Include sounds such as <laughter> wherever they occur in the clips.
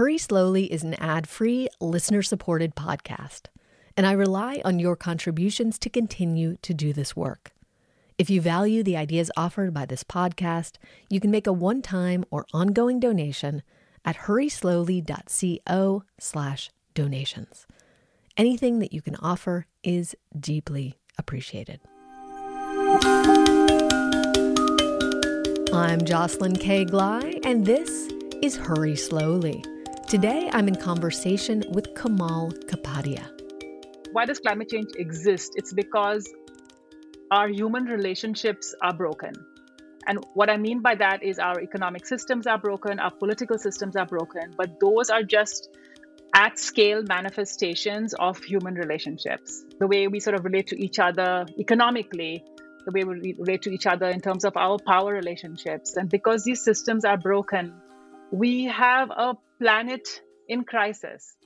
Hurry Slowly is an ad free, listener supported podcast, and I rely on your contributions to continue to do this work. If you value the ideas offered by this podcast, you can make a one time or ongoing donation at hurryslowly.co slash donations. Anything that you can offer is deeply appreciated. I'm Jocelyn K. Glei, and this is Hurry Slowly. Today, I'm in conversation with Kamal Kapadia. Why does climate change exist? It's because our human relationships are broken. And what I mean by that is our economic systems are broken, our political systems are broken, but those are just at scale manifestations of human relationships. The way we sort of relate to each other economically, the way we relate to each other in terms of our power relationships. And because these systems are broken, we have a planet in crisis.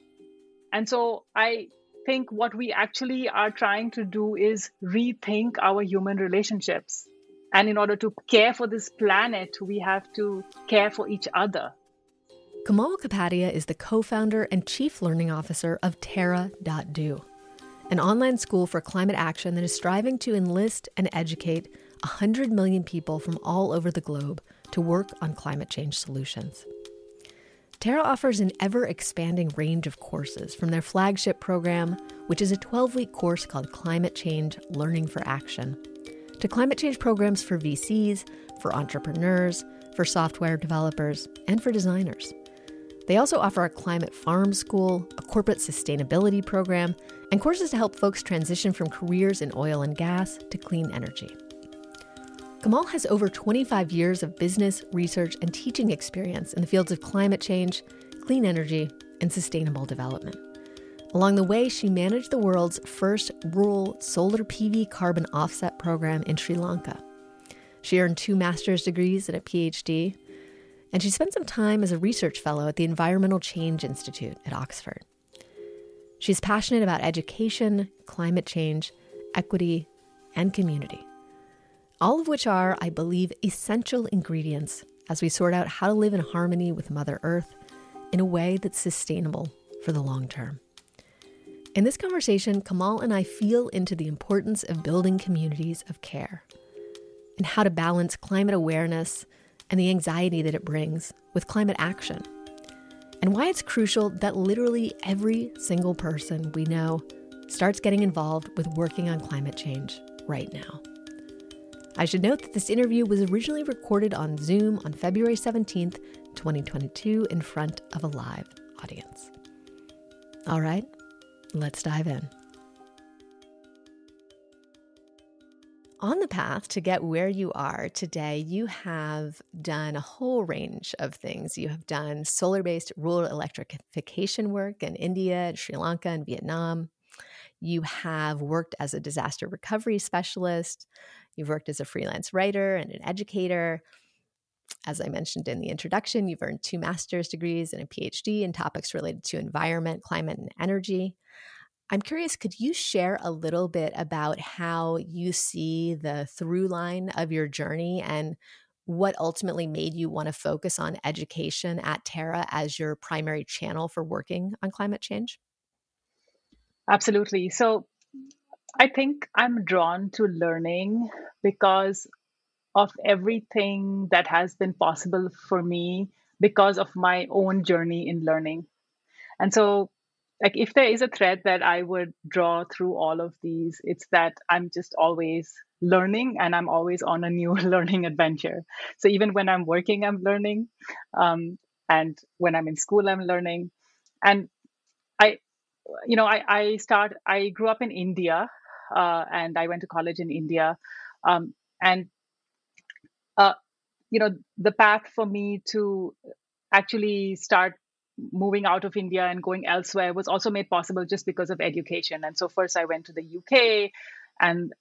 And so I think what we actually are trying to do is rethink our human relationships. And in order to care for this planet, we have to care for each other. Kamal Kapadia is the co founder and chief learning officer of Terra.do, an online school for climate action that is striving to enlist and educate 100 million people from all over the globe to work on climate change solutions. Terra offers an ever expanding range of courses from their flagship program, which is a 12 week course called Climate Change Learning for Action, to climate change programs for VCs, for entrepreneurs, for software developers, and for designers. They also offer a climate farm school, a corporate sustainability program, and courses to help folks transition from careers in oil and gas to clean energy. Kamal has over 25 years of business, research, and teaching experience in the fields of climate change, clean energy, and sustainable development. Along the way, she managed the world's first rural solar PV carbon offset program in Sri Lanka. She earned two master's degrees and a PhD, and she spent some time as a research fellow at the Environmental Change Institute at Oxford. She's passionate about education, climate change, equity, and community all of which are, I believe, essential ingredients as we sort out how to live in harmony with Mother Earth in a way that's sustainable for the long term. In this conversation, Kamal and I feel into the importance of building communities of care and how to balance climate awareness and the anxiety that it brings with climate action, and why it's crucial that literally every single person we know starts getting involved with working on climate change right now. I should note that this interview was originally recorded on Zoom on February 17th, 2022, in front of a live audience. All right, let's dive in. On the path to get where you are today, you have done a whole range of things. You have done solar based rural electrification work in India, Sri Lanka, and Vietnam. You have worked as a disaster recovery specialist. You've worked as a freelance writer and an educator. As I mentioned in the introduction, you've earned two master's degrees and a PhD in topics related to environment, climate, and energy. I'm curious, could you share a little bit about how you see the through line of your journey and what ultimately made you want to focus on education at Terra as your primary channel for working on climate change? Absolutely. So, I think I'm drawn to learning because of everything that has been possible for me because of my own journey in learning. And so, like, if there is a thread that I would draw through all of these, it's that I'm just always learning and I'm always on a new <laughs> learning adventure. So, even when I'm working, I'm learning. Um, and when I'm in school, I'm learning. And I, you know, I, I start, I grew up in India uh, and I went to college in India. Um, and uh, you know, the path for me to actually start moving out of India and going elsewhere was also made possible just because of education. And so first I went to the UK, and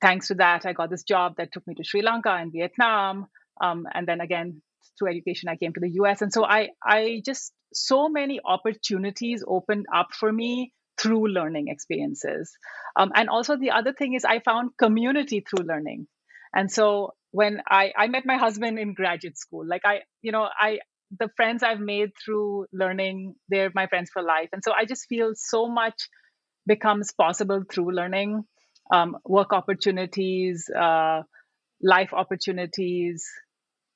thanks to that, I got this job that took me to Sri Lanka and Vietnam. Um, and then again, through education, I came to the US. And so I, I just so many opportunities opened up for me through learning experiences. Um, and also, the other thing is, I found community through learning. And so, when I, I met my husband in graduate school, like I, you know, I, the friends I've made through learning, they're my friends for life. And so I just feel so much becomes possible through learning um, work opportunities, uh, life opportunities,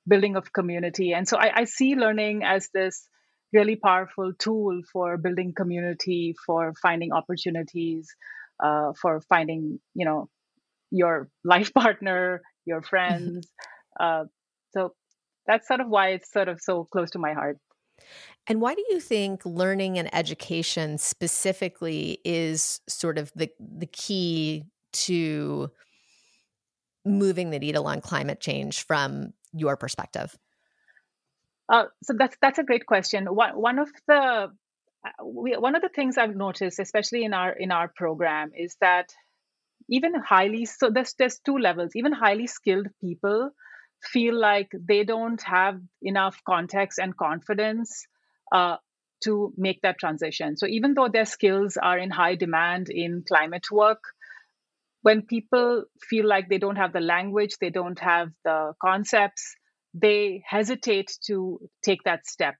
building of community. And so I, I see learning as this really powerful tool for building community, for finding opportunities, uh, for finding, you know, your <laughs> life partner, your friends. uh, so that's sort of why it's sort of so close to my heart. And why do you think learning and education specifically is sort of the the key to moving the needle on climate change from your perspective? Uh, so that's that's a great question. One one of the uh, we, one of the things I've noticed, especially in our in our program, is that even highly so there's there's two levels. Even highly skilled people feel like they don't have enough context and confidence uh, to make that transition. So even though their skills are in high demand in climate work, when people feel like they don't have the language, they don't have the concepts, they hesitate to take that step.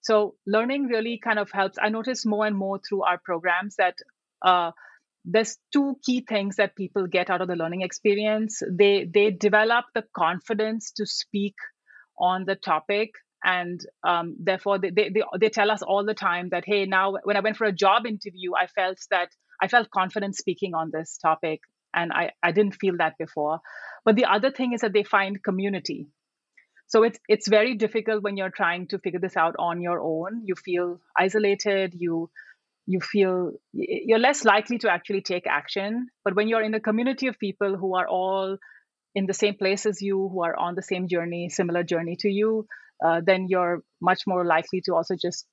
So learning really kind of helps. I notice more and more through our programs that uh, there's two key things that people get out of the learning experience. They they develop the confidence to speak on the topic and um, therefore they, they, they, tell us all the time that hey now when i went for a job interview i felt that i felt confident speaking on this topic and I, I didn't feel that before but the other thing is that they find community so it's it's very difficult when you're trying to figure this out on your own. You feel isolated. You you feel you're less likely to actually take action. But when you're in a community of people who are all in the same place as you who are on the same journey similar journey to you uh, then you're much more likely to also just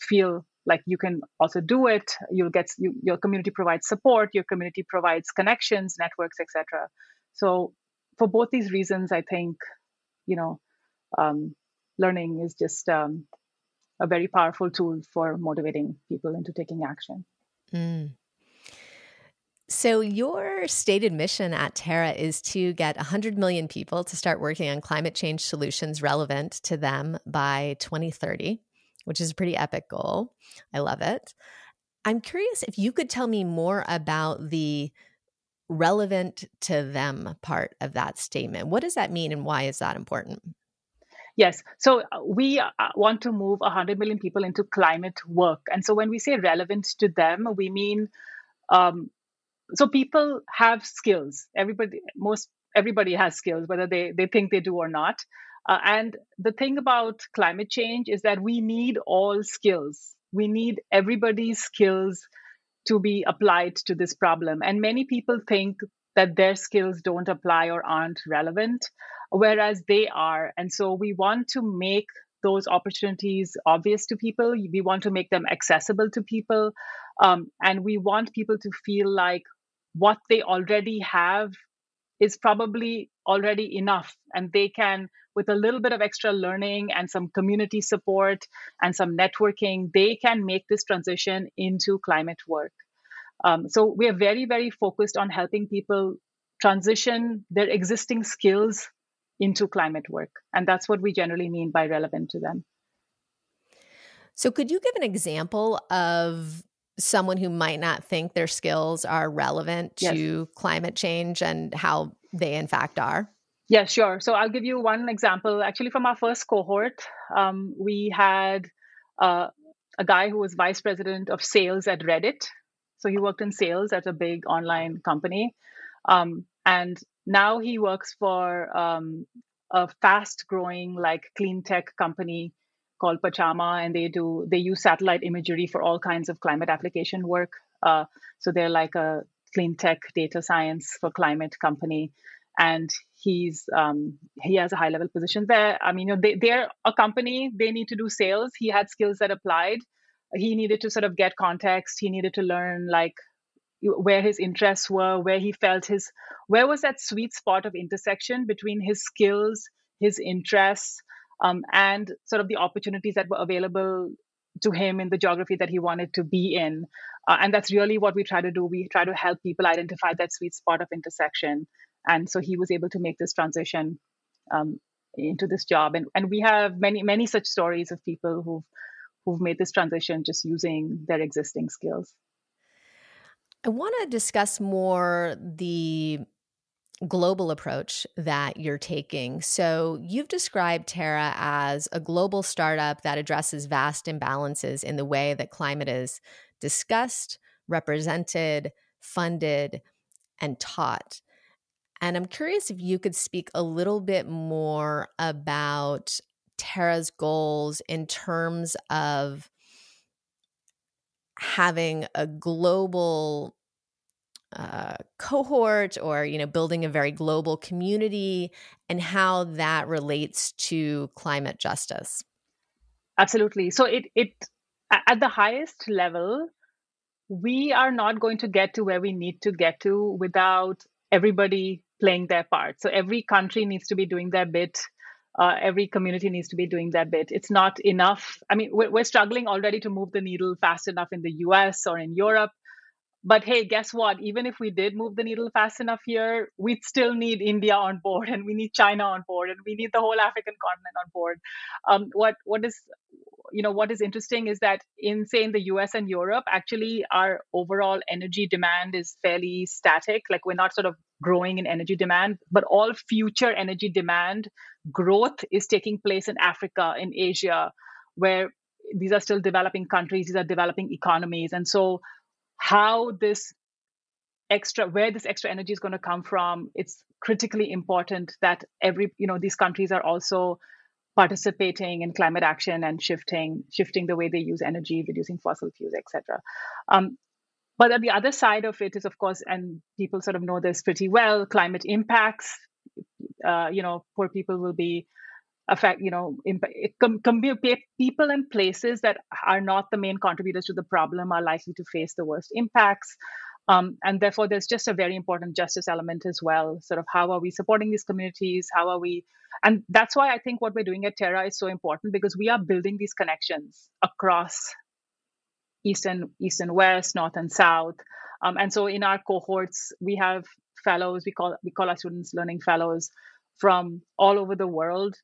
feel like you can also do it. You'll get you, your community provides support. Your community provides connections networks etc so for both these reasons i think you know um, learning is just um, a very powerful tool for motivating people into taking action mm. So, your stated mission at Terra is to get 100 million people to start working on climate change solutions relevant to them by 2030 which is a pretty epic goal. I love it. I'm curious if you could tell me more about the relevant to them part of that statement. What does that mean and why is that important? Yes. So uh, we uh, want to move 100 million people into climate work. And so when we say relevant to them, we mean um, so people have skills. Everybody, most everybody has skills, whether they, they think they do or not. Uh, and the thing about climate change is that we need all skills. We need everybody's skills to be applied to this problem. And many people think that their skills don't apply or aren't relevant, whereas they are. And so we want to make those opportunities obvious to people. We want to make them accessible to people. Um, and we want people to feel like what they already have is probably already enough and they can with a little bit of extra learning and some community support and some networking, they can make this transition into climate work. Um, so we are very, very focused on helping people transition their existing skills into climate work. And that's what we generally mean by relevant to them. So, could you give an example of someone who might not think their skills are relevant to climate change and how they, in fact, are? Yeah, sure. So I'll give you one example. Actually, from our first cohort, um, we had uh, a guy who was vice president of sales at Reddit. So he worked in sales at a big online company. Um, and now he works for um, a fast growing like clean tech company called Pachama. And they do, they use satellite imagery for all kinds of climate application work. Uh, so they're like a clean tech data science for climate company and he's um, he has a high level position there. I mean, you know, they, they're a company; they need to do sales. He had skills that applied. He needed to sort of get context. He needed to learn like where his interests were, where he felt his where was that sweet spot of intersection between his skills, his interests, um, and sort of the opportunities that were available to him in the geography that he wanted to be in. Uh, and that's really what we try to do. We try to help people identify that sweet spot of intersection and so he was able to make this transition um, into this job and and we have many many such stories of people who've who've made this transition just using their existing skills i want to discuss more the global approach that you're taking. So, you've described Terra as a global startup that addresses vast imbalances in the way that climate is discussed, represented, funded, and taught. And I'm curious if you could speak a little bit more about Terra's goals in terms of having a global uh, cohort or you know building a very global community and how that relates to climate justice? Absolutely. So it it at the highest level we are not going to get to where we need to get to without everybody playing their part. So every country needs to be doing their bit uh, every community needs to be doing their bit. It's not enough. I mean, we're, we're, struggling already to move the needle fast enough in the US or in Europe. But hey, guess what? Even if we did move the needle fast enough here, we'd still need India on board, and we need China on board, and we need the whole African continent on board. Um, what what is you know what is interesting is that in say in the US and Europe, actually our overall energy demand is fairly static. Like we're not sort of growing in energy demand, but all future energy demand growth is taking place in Africa, in Asia, where these are still developing countries, these are developing economies, and so how this extra where this extra energy is going to come from it's critically important that every you know these countries are also participating in climate action and shifting shifting the way they use energy reducing fossil fuels etc um, but on the other side of it is of course and people sort of know this pretty well climate impacts uh, you know poor people will be affect you know com- com- people and places that are not the main contributors to the problem are likely to face the worst impacts. Um, and therefore there's just a very important justice element as well sort of how are we supporting these communities? How are we and that's why i think what we're doing at terra is so important because we are building these connections across east and east and west north and south um, and so in our cohorts we have fellows we call we call our students learning fellows from all over the world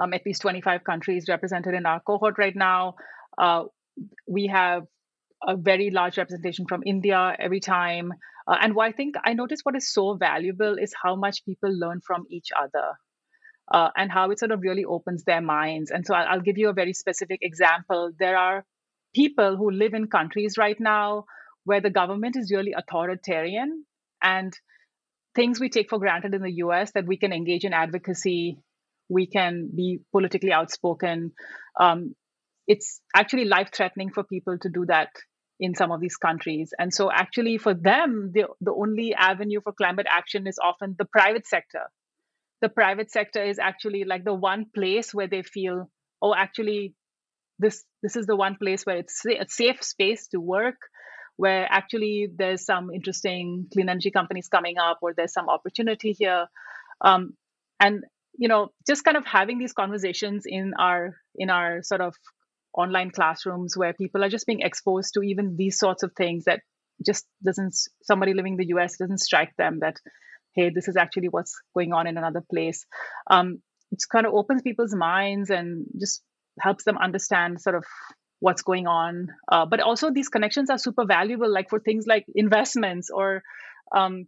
um, at least 25 countries represented in our cohort right now. Uh, we have a very large representation from India every time. Uh, and what I think I notice what is so valuable is how much people learn from each other uh, and how it sort of really opens their minds. And so I'll, I'll give you a very specific example. There are people who live in countries right now where the government is really authoritarian and things we take for granted in the US that we can engage in advocacy we can be politically outspoken. Um, it's actually life threatening for people to do that in some of these countries. And so, actually, for them, the, the only avenue for climate action is often the private sector. The private sector is actually like the one place where they feel, oh, actually, this this is the one place where it's a safe space to work, where actually there's some interesting clean energy companies coming up, or there's some opportunity here. Um, and you know just kind of having these conversations in our in our sort of online classrooms where people are just being exposed to even these sorts of things that just doesn't somebody living in the us doesn't strike them that hey this is actually what's going on in another place um, it kind of opens people's minds and just helps them understand sort of what's going on. Uh, but also these connections are super valuable like for things like investments or um,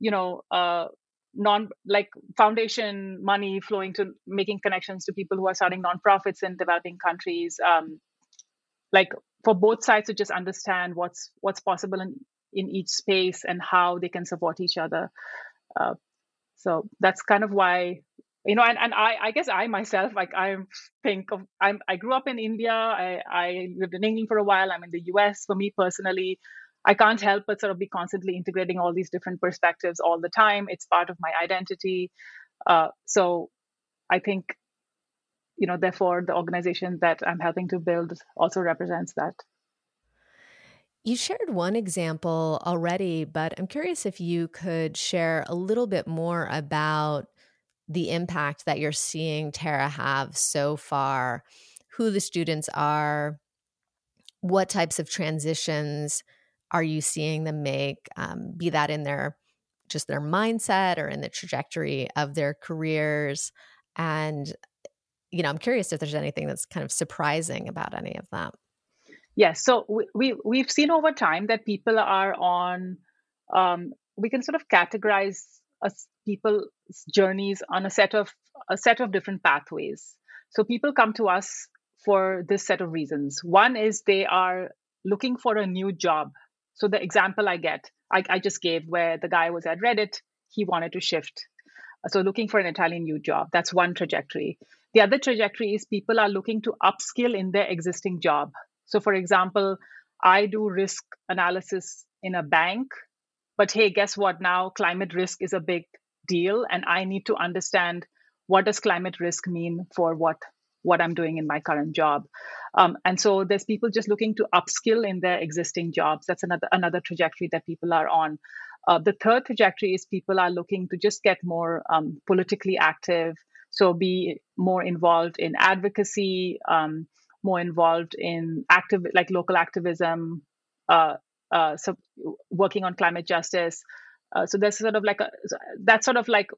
you know uh, non like foundation money flowing to making connections to people who are starting nonprofits in developing countries um, like for both sides to just understand what's what's possible in in each space and how they can support each other. Uh, so that's kind of why you know and, and I, I guess i myself like i think of i'm i grew up in india I, I lived in england for a while i'm in the us for me personally I can't help but sort of be constantly integrating all these different perspectives all the time. It's part of my identity. Uh, so I think, you know, therefore, the organization that I'm helping to build also represents that. You shared one example already, but I'm curious if you could share a little bit more about the impact that you're seeing Terra have so far, who the students are, what types of transitions are you seeing them make, um, be that in their just their mindset or in the trajectory of their careers? And, you know, I'm curious if there's anything that's kind of surprising about any of that. Yes. So we, we we've seen over time that people are on. Um, we can sort of categorize us people's journeys on a set of a set of different pathways. So people come to us for this set of reasons. One is they are looking for a new job. So the example I get, I, I just gave where the guy was at Reddit, he wanted to shift. So looking for an entirely new job. That's one trajectory. The other trajectory is people are looking to upskill in their existing job. So, for example, I do risk analysis in a bank, but hey, guess what? Now climate risk is a big deal, and I need to understand what does climate risk mean for what what I'm doing in my current job. Um, and so there's people just looking to upskill in their existing jobs. That's another another trajectory that people are on. Uh, the third trajectory is people are looking to just get more um, politically active, so be more involved in advocacy, um, more involved in active like local activism, uh, uh, so working on climate justice. Uh, so there's sort of like a that's sort of like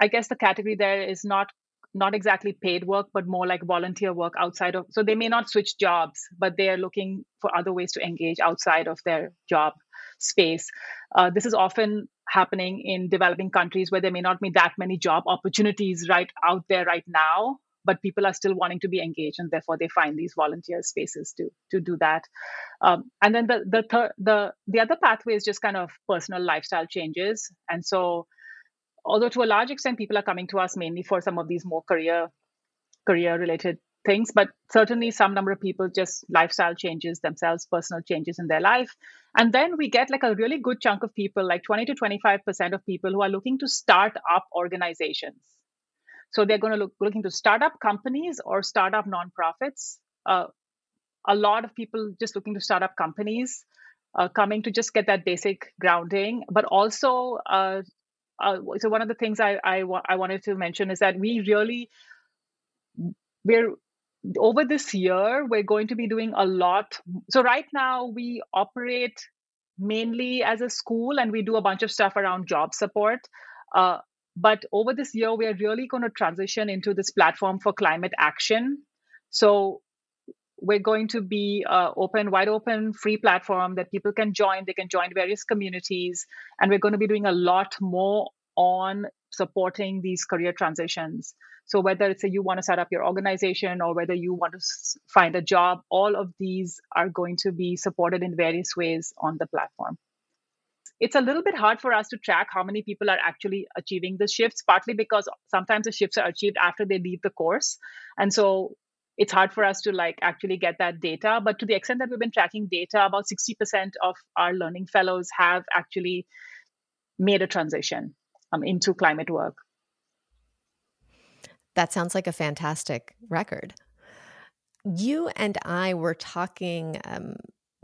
I guess the category there is not not exactly paid work, but more like volunteer work outside of. So they may not switch jobs, but they are looking for other ways to engage outside of their job space. Uh, this is often happening in developing countries where there may not be that many job opportunities right out there right now but people are still wanting to be engaged and therefore they find these volunteer spaces to to do that. Um, and then the the third the the other pathway is just kind of personal lifestyle changes. And so although to a large extent people are coming to us mainly for some of these more career career related things but certainly some number of people just lifestyle changes themselves personal changes in their life. And then we get like a really good chunk of people like 20 to 25% of people who are looking to start up organizations so they're going to look looking to startup companies or startup nonprofits. Uh, a lot of people just looking to start up companies, uh, coming to just get that basic grounding, but also. Uh, uh so one of the things I, I, I wanted to mention is that we really we're over this year we're going to be doing a lot so right now we operate mainly as a school and we do a bunch of stuff around job support uh, but over this year, we are really going to transition into this platform for climate action. So we're going to be uh, open, wide open, free platform that people can join. They can join various communities, and we're going to be doing a lot more on supporting these career transitions. So whether it's a you want to set up your organization or whether you want to find a job, all of these are going to be supported in various ways on the platform it's a little bit hard for us to track how many people are actually achieving the shifts, partly because sometimes the shifts are achieved after they leave the course. And so it's hard for us to like actually get that data. But to the extent that we've been tracking data, about 60% of our learning fellows have actually made a transition um, into climate work. That sounds like a fantastic record. You and I were talking um,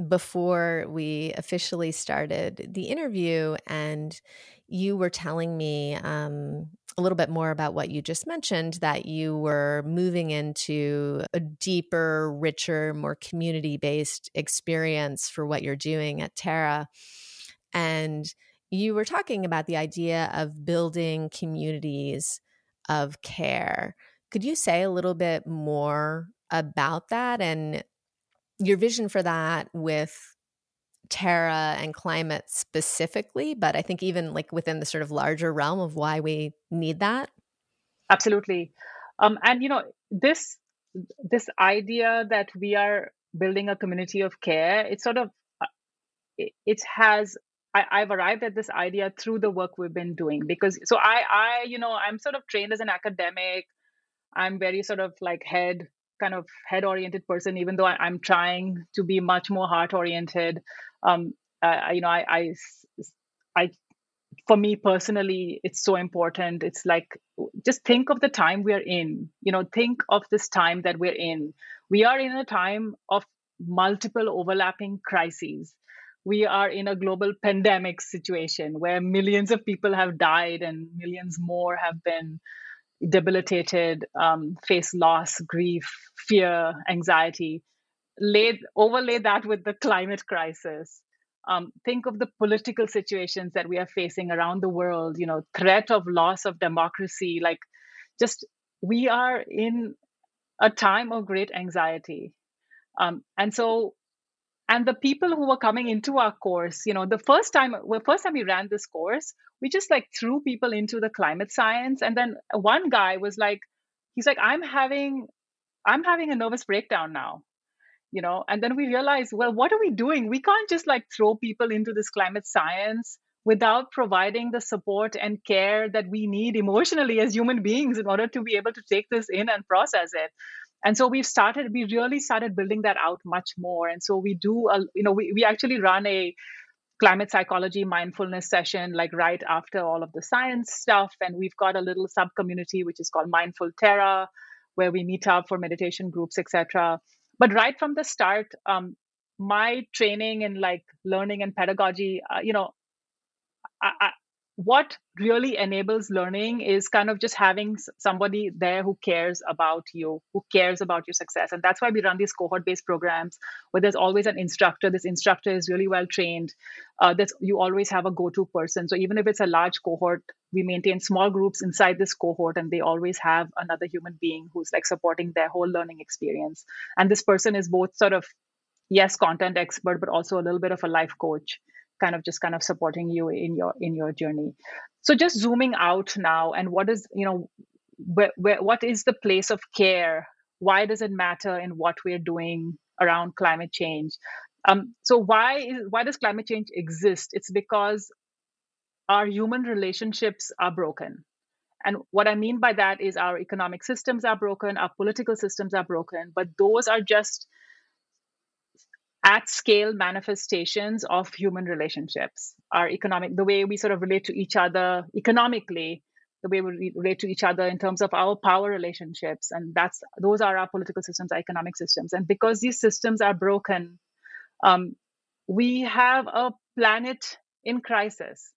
before we officially started the interview, and you were telling me um, a little bit more about what you just mentioned that you were moving into a deeper, richer, more community based experience for what you're doing at Terra. And you were talking about the idea of building communities of care. Could you say a little bit more about that and your vision for that with Terra and climate specifically, but I think even like within the sort of larger realm of why we need that. Absolutely. Um, and you know, this this idea that we are building a community of care, it's sort of uh, it, it has I, I've arrived at this idea through the work we've been doing because so I I you know I'm sort of trained as an academic. I'm very sort of like head kind of head oriented person, even though I, am trying to be much more heart oriented. Um, uh, you know, I, I, I, for me personally, it's so important. It's like, just think of the time we're in, you know, think of this time that we're in. We are in a time of multiple overlapping crises. We are in a global pandemic situation where millions of people have died and millions more have been debilitated, um, face loss, grief, fear, anxiety. Lay, overlay that with the climate crisis. Um, think of the political situations that we are facing around the world. You know, threat of loss of democracy. Like, just we are in a time of great anxiety. Um, and so, and the people who were coming into our course, you know, the first time, well, first time we ran this course, we just like threw people into the climate science. And then one guy was like, he's like, I'm having, I'm having a nervous breakdown now you know? And then we realized well what are we doing? We can't just like throw people into this climate science without providing the support and care that we need emotionally as human beings in order to be able to take this in and process it and so we've started we really started building that out much more. And so we do a, you know we, we actually run a climate psychology mindfulness session like right after all of the science stuff. And we've got a little sub community which is called mindful terra where we meet up for meditation groups etc but right from the start um, my training in like learning and pedagogy uh, you know I, what really enables learning is kind of just having somebody there who cares about you who cares about your success. And that's why we run these cohort based programs where there's always an instructor. This instructor is really well trained. Uh, that's you always have a go-to person. So even if it's a large cohort we maintain small groups inside this cohort and they always have another human being who's like supporting their whole learning experience. And this person is both sort of yes content expert but also a little bit of a life coach kind of just kind of supporting you in your in your journey. So just zooming out now and what is you know where, where, what is the place of care? Why does it matter in what we're doing around climate change? Um, so why is, why does climate change exist? It's because our human relationships are broken. And what i mean by that is our economic systems are broken our political systems are broken but those are just at scale manifestations of human relationships. Our economic the way we sort of relate to each other economically the way we relate to each other in terms of our power relationships and that's those are our political systems our economic systems. And because these systems are broken um, we have a planet in crisis.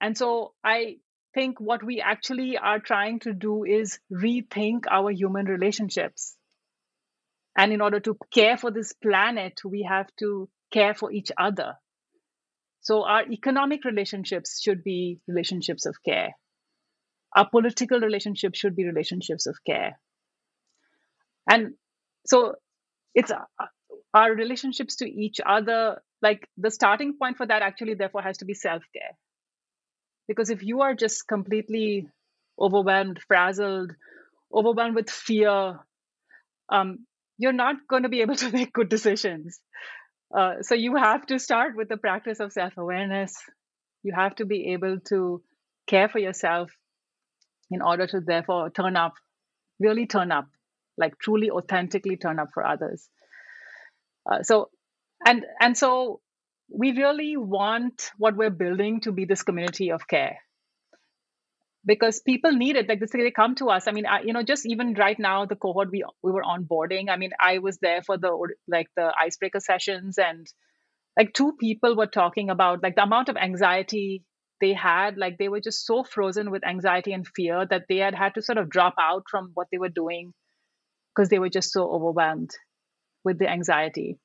And so i think what we actually are trying to do is rethink our human relationships and in order to care for this planet, we have to care for each other. So our economic relationships should be relationships of care. Our political relationships should be relationships of care. And so it's uh, our relationships to each other, like the starting point for that actually, therefore, has to be self care. Because if you are just completely overwhelmed, frazzled, overwhelmed with fear, um, you're not going to be able to <laughs> make good decisions. Uh, so you have to start with the practice of self awareness. You have to be able to care for yourself in order to therefore turn up, really turn up, like truly authentically turn up for others. Uh, so, and and so we really want what we're building to be this community of care because people need it. Like they, they come to us. I mean I, you know just even right now the cohort we we were onboarding i mean i was there for the like the icebreaker sessions and like two people were talking about like the amount of anxiety they had. Like they were just so frozen with anxiety and fear that they had had to sort of drop out from what they were doing because they were just so overwhelmed with the anxiety.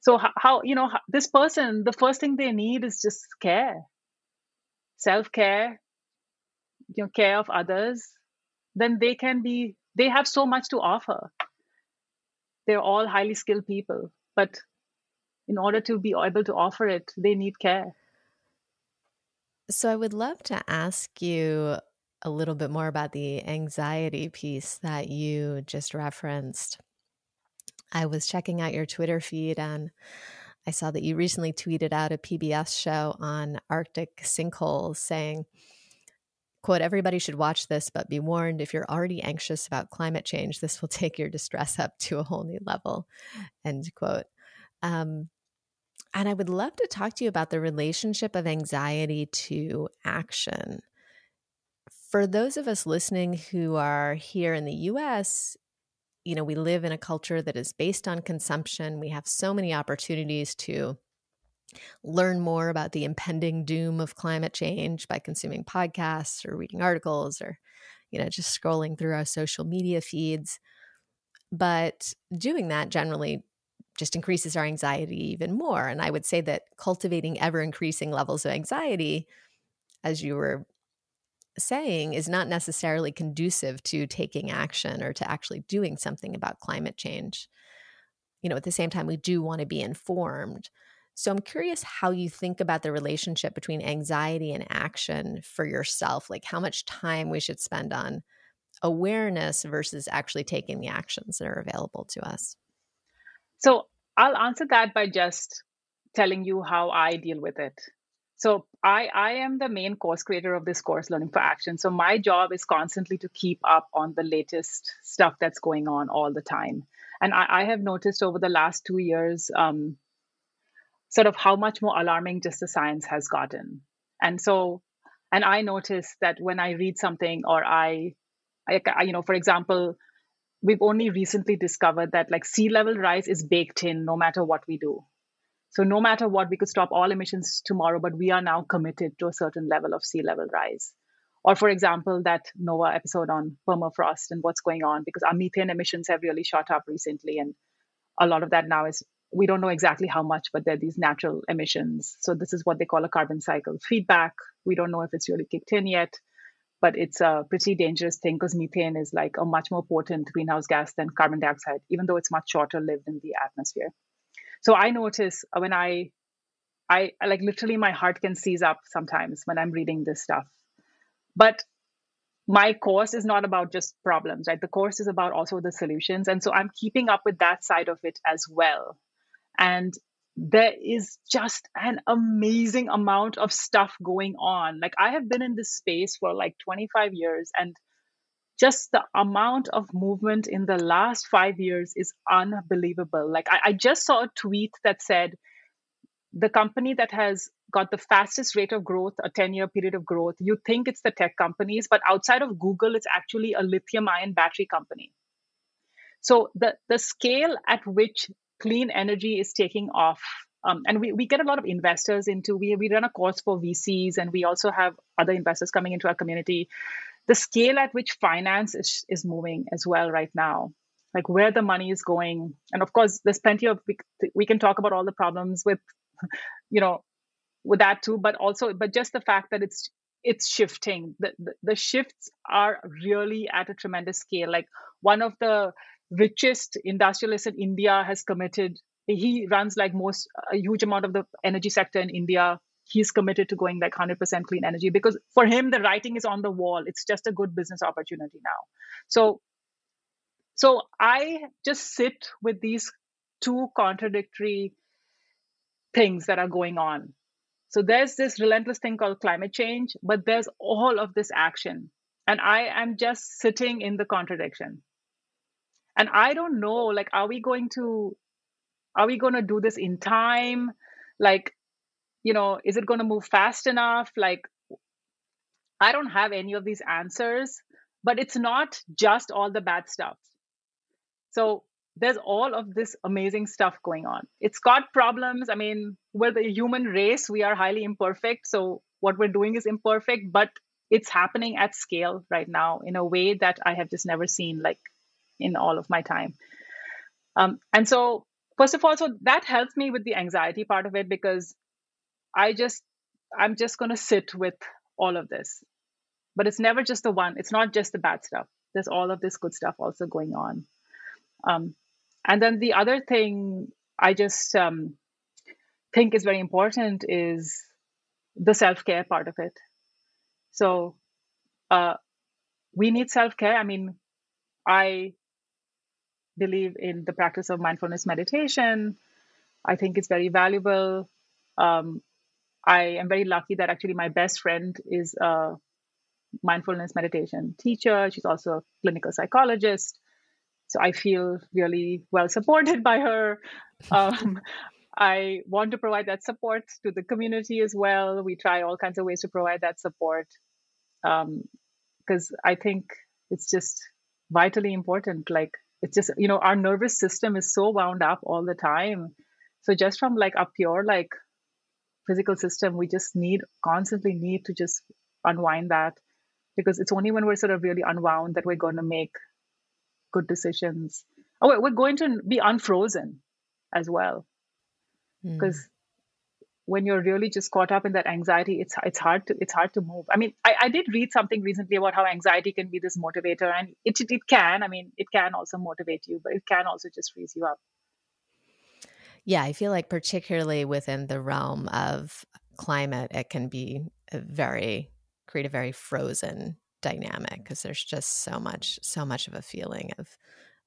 So how, how you know this person the first thing they need is just care. Self care you know, care of others, then they can be, they have so much to offer. They're all highly skilled people, but in order to be able to offer it, they need care. So I would love to ask you a little bit more about the anxiety piece that you just referenced. I was checking out your Twitter feed and I saw that you recently tweeted out a PBS show on Arctic sinkholes saying, Quote, everybody should watch this, but be warned if you're already anxious about climate change, this will <laughs> take your distress up to a whole new level. End quote. Um, and I would love to talk to you about the relationship of anxiety to action. For those of us listening who are here in the US, you know, we live in a culture that is based on consumption. We have so many opportunities to learn more about the impending doom of climate change by consuming podcasts or reading articles or you know just scrolling through our social media feeds but doing that generally just increases our anxiety even more and i would say that cultivating ever increasing levels of anxiety as you were saying is not necessarily conducive to taking action or to actually doing something about climate change. You know, at the same time, we do want to be informed. So I'm curious how you think about the relationship between anxiety and action for yourself, like how much time we should spend on awareness versus actually taking the actions that are available to us. So I'll answer that by just telling you how I deal with it. So I, I am the main course creator of this course, Learning for Action. So my job is constantly to keep up on the latest stuff that's going on all the time. And I, I have noticed over the last two years, um, sort of how much more alarming just the science has gotten. And so, and I notice that when I read something or I, I, you know, for example, we've only recently discovered that like sea level rise is baked in no matter what we do. So no matter what, we could stop all emissions tomorrow, but we are now committed to a certain level of sea level rise. Or for example, that Nova episode on permafrost and what's going on, because our methane emissions have really shot up recently. And a lot of that now is we don't know exactly how much, but they're these natural emissions. So this is what they call a carbon cycle feedback. We don't know if it's really kicked in yet, but it's a pretty dangerous thing because methane is like a much more potent greenhouse gas than carbon dioxide, even though it's much shorter lived in the atmosphere. So I notice uh, when I, I like literally my heart can seize up sometimes when I'm reading this stuff. But my course is not about just problems, right? The course is about also the solutions. And so I'm keeping up with that side of it as well. And there is just an amazing amount of stuff going on. Like I have been in this space for like 25 years and just the amount of movement in the last five years is unbelievable. Like I, I just saw a tweet that said the company that has got the fastest rate of growth, a 10 year period of growth, you think it's the tech companies, but outside of Google, it's actually a lithium ion battery company. So the, the scale at which clean energy is taking off. Um, and we, we get a lot of investors into we we run a course for VCs and we also have other investors coming into our community. The scale at which finance is, is moving as well right now, like where the money is going, and of course there's plenty of we, we can talk about all the problems with, <laughs> you know, with that too, but also but just the fact that it's it's shifting. The, the, the shifts are really at a tremendous scale. Like one of the richest industrialist in India has committed. He runs like most a huge amount of the energy sector in India. He's committed to going like 100% clean energy because for him the writing is on the wall. It's just a good business opportunity now. So, so I just sit with these two contradictory things that are going on. So there's this relentless thing called climate change, but there's all of this action. And I am just sitting in the contradiction and i don't know like are we going to are we going to do this in time? Like you know is it going to move fast enough? Like i don't have any of these answers but it's not just all the bad stuff. So there's all of this amazing stuff going on. It's got problems. I mean we're the human race. We are highly imperfect. So what we're doing is imperfect but it's happening at scale right now in a way that i have just never seen like in all of my time. Um, and so, first of all, so that helps me with the anxiety part of it because I just, I'm just going to sit with all of this. But it's never just the one, it's not just the bad stuff. There's all of this good stuff also going on. Um, and then the other thing I just um, think is very important is the self care part of it. So, uh, we need self care. I mean, I believe in the practice of mindfulness meditation. I think it's very valuable. Um, I am very lucky that actually my best friend is a mindfulness meditation teacher. She's also a clinical psychologist. So I feel really well supported by her. Um, <laughs> I want to provide that support to the community as well. We try all kinds of ways to provide that support because um, I think it's just vitally important. Like it's just you know our nervous system is so wound up all the time so just from like a pure like physical system we just need constantly need to just unwind that because it's only when we're sort of really unwound that we're going to make good decisions oh we're going to be unfrozen as well because hmm. mm. When you're really just caught up in that anxiety, it's it's hard to it's hard to move. I mean, I, I did read something recently about how anxiety can be this motivator, and it it can. I mean, it can also motivate you, but it can also just freeze you up. Yeah, I feel like particularly within the realm of climate, it can be a very create a very frozen dynamic because there's just so much so much of a feeling of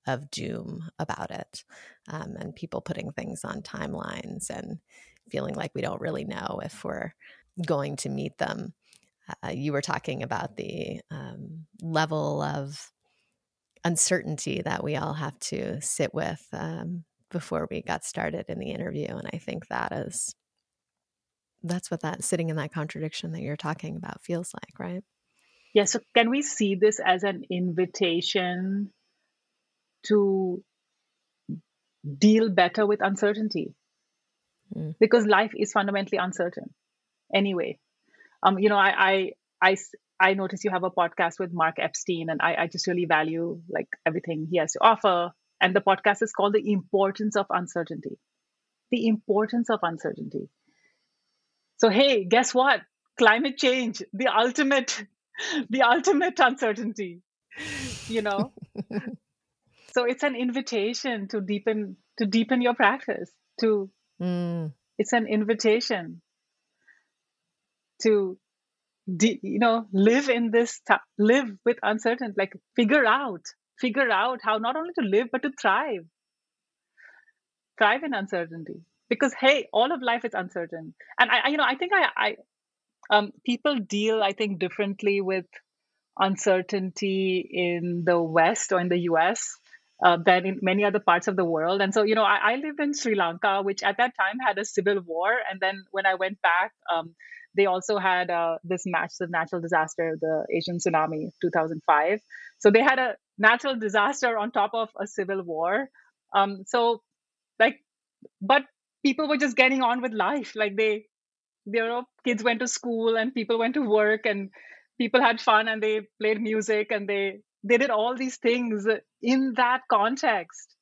of doom about it um, and people putting things on timelines and feeling like we don't really know if we're going to meet them. Uh, you were talking about the um, level of uncertainty that we all have to sit with um, before we got started in the interview and i think that is that's what that sitting in that contradiction that you're talking about feels like right? Yeah so can we see this as an invitation to deal better with uncertainty mm. because life is fundamentally uncertain. Anyway um you know I, I i i notice you have a podcast with mark epstein and i i just really value like everything he has to offer. And the podcast is called the importance of uncertainty. The importance of uncertainty. So hey guess what? Climate change the ultimate <laughs> the ultimate uncertainty you know? <laughs> So it's an invitation to deepen to deepen your practice to mm. it's an invitation to you know live in this live with uncertainty like figure out figure out how not only to live but to thrive. Thrive in uncertainty. Because hey all of life is uncertain. And i, I you know i think i i um people deal i think differently with uncertainty in the west or in the us uh, than in many other parts of the world. And so, you know, I, I, lived in Sri Lanka, which at that time had a civil war. And then when I went back, um, they also had uh, this massive natural disaster, the Asian tsunami, 2005. So they had a natural disaster on top of a civil war. Um, so, like, but people were just getting on with life. Like they, you know, kids went to school and people went to work and people had fun and they played music and they they did all these things in that context.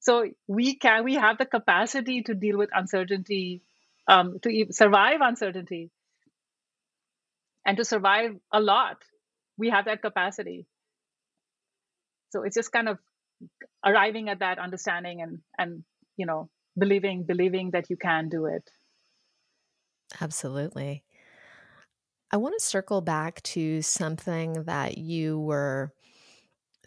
So we can we have the capacity to deal with uncertainty um, to survive uncertainty. And to survive a lot we have that capacity. So it's just kind of arriving at that understanding and and you know believing believing that you can do it. Absolutely. I want to circle back to something that you were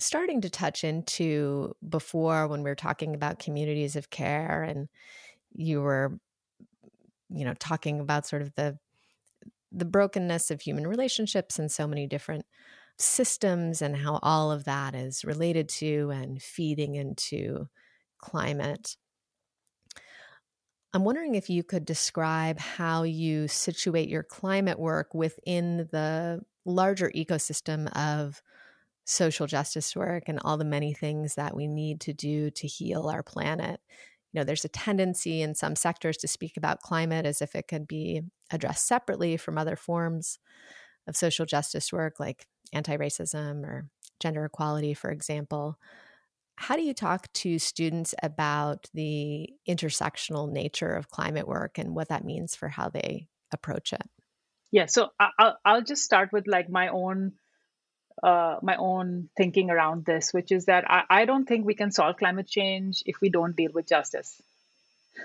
starting to touch into before when we were talking about communities of care and you were you know talking about sort of the the brokenness of human relationships and so many different systems and how all of that is related to and feeding into climate. I'm wondering if you could describe how you situate your climate work within the larger ecosystem of social justice work and all the many things that we need to do to heal our planet. You know, there's a tendency in some sectors to speak about climate as if it could be addressed separately from other forms of social justice work like anti racism or gender equality, for example. How do you talk to students about the intersectional nature of climate work and what that means for how they approach it? Yeah, so I'll, I'll just start with like my own uh, my own thinking around this, which is that I, I don't think we can solve climate change if we don't deal with justice.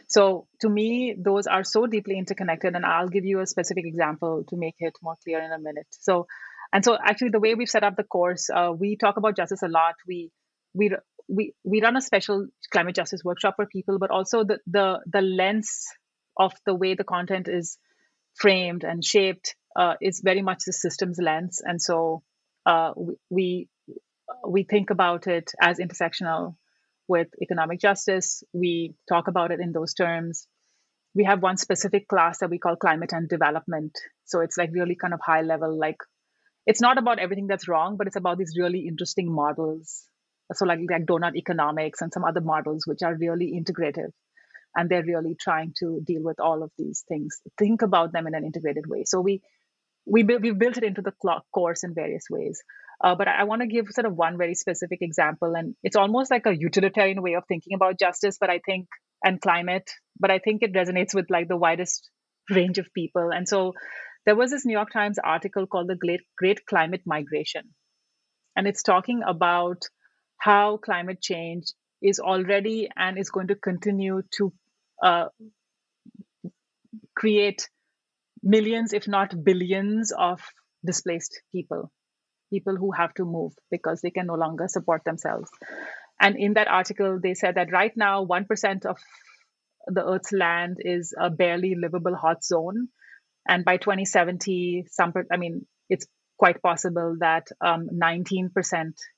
So to me, those are so deeply interconnected, and I'll give you a specific example to make it more clear in a minute. So, and so actually, the way we've set up the course, uh, we talk about justice a lot. We we we we run a special climate justice workshop for people, but also the the the lens of the way the content is framed and shaped uh, is very much the systems lens, and so uh, we we think about it as intersectional with economic justice. We talk about it in those terms. We have one specific class that we call climate and development. So it's like really kind of high level, like it's not about everything that's wrong, but it's about these really interesting models. So like like donut economics and some other models which are really integrative. And they're really trying to deal with all of these things, think about them in an integrated way. So we we we've built it into the course in various ways. Uh, but I, I want to give sort of one very specific example, and it's almost like a utilitarian way of thinking about justice, but I think and climate, but I think it resonates with like the widest range of people. And so there was this New York Times article called The Great, Great Climate Migration. And it's talking about how climate change is already and is going to continue to uh, create millions, if not billions, of displaced people, people who have to move because they can no longer support themselves. And in that article, they said that right now, 1% of the Earth's land is a barely livable hot zone. And by 2070, some, I mean, it's quite possible that um, 19%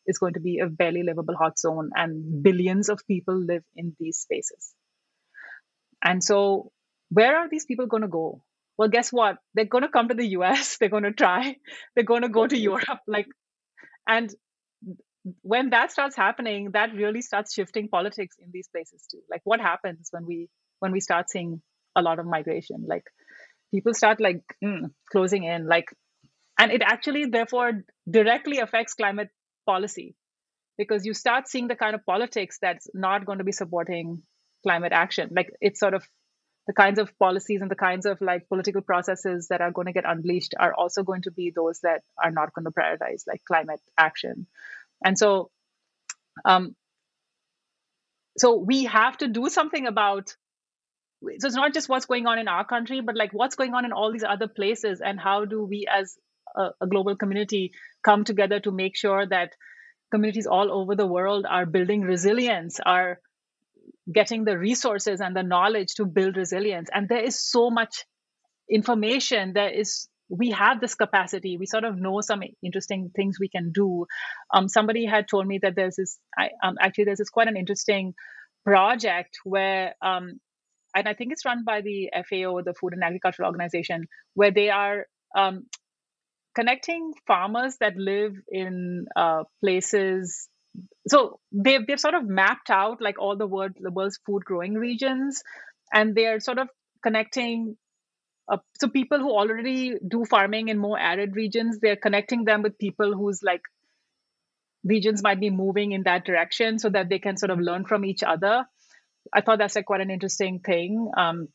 is going to be a barely livable hot zone, and billions of people live in these spaces. And so, where are these people going to go? Well, guess what? They're going to come to the US. <laughs> They're going to try. They're going to go to Europe. Like, and when that starts happening, that really starts shifting politics in these places too. Like, what happens when we when we start seeing a lot of migration? Like, people start like mm, closing in. Like, and it actually therefore directly affects climate policy because you start seeing the kind of politics that's not going to be supporting climate action. Like, it's sort of the kinds of policies and the kinds of like political processes that are going to get unleashed are also going to be those that are not going to prioritize like climate action. And so um so we have to do something about so it's not just what's going on in our country but like what's going on in all these other places and how do we as a, a global community come together to make sure that communities all over the world are building resilience are getting the resources and the knowledge to build resilience. And there is so much information. There is we have this capacity. We sort of know some interesting things we can do. Um, somebody had told me that there's this I, um, actually there's this quite an interesting project where um, and i think it's run by the fao the food and agriculture organization where they are um, connecting farmers that live in uh, places so they've they've sort of mapped out like all the world the world's food growing regions and they're sort of connecting uh, so people who already do farming in more arid regions they're connecting them with people whose like regions might be moving in that direction so that they can sort of learn from each other. I thought that's like quite an interesting thing. Um,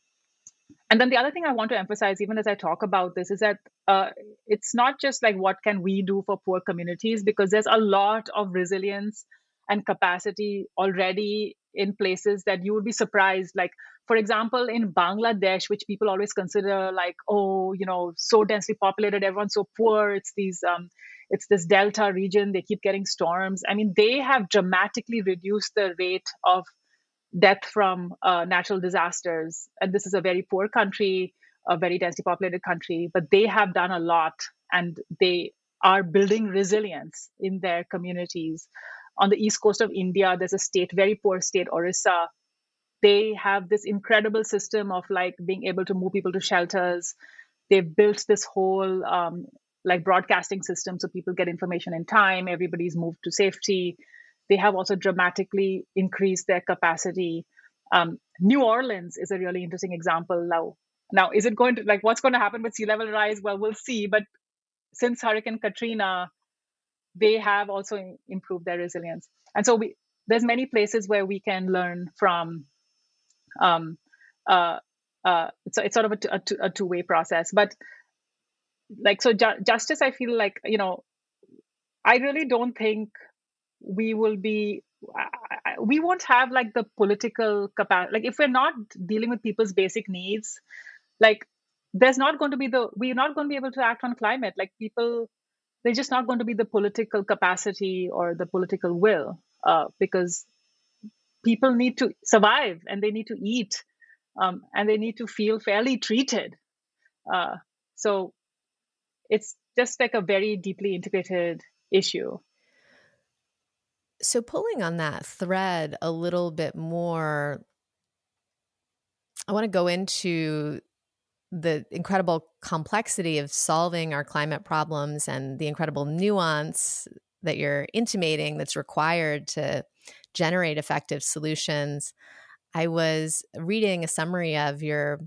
and then the other thing i want to emphasize even as i talk about this is that uh, it's not just like what can we do for poor communities because there's a lot of resilience and capacity already in places that you would be surprised. Like for example in bangladesh which people always consider like oh you know so densely populated everyone's so poor it's these um, it's this delta region they keep getting storms. I mean they have dramatically reduced the rate of death from uh, natural disasters and this is a very poor country a very densely populated country but they have done a lot and they are building resilience in their communities on the east coast of India, there's a state, very poor state, Orissa. They have this incredible system of like being able to move people to shelters. They've built this whole um, like broadcasting system so people get information in time. Everybody's moved to safety. They have also dramatically increased their capacity. Um, New Orleans is a really interesting example now. Now, is it going to like what's going to happen with sea level rise? Well, we'll see. But since Hurricane Katrina, they have also improved their resilience. And so we, there's many places where we can learn from. Um, uh, uh, it's, it's sort of a, two way process, but like so ju- justice, I feel like you know, I really don't think we will be we won't have like the political capacity like if we're not dealing with people's basic needs like there's not going to be the we're not going to be able to act on climate like people there's just not going to be the political capacity or the political will uh, because people need to survive and they need to eat um, and they need to feel fairly treated. Uh, so it's just like a very deeply integrated issue. So, pulling on that thread a little bit more, I want to go into the incredible complexity of solving our climate problems and the incredible nuance that you're intimating that's required to generate effective solutions. I was reading a summary of your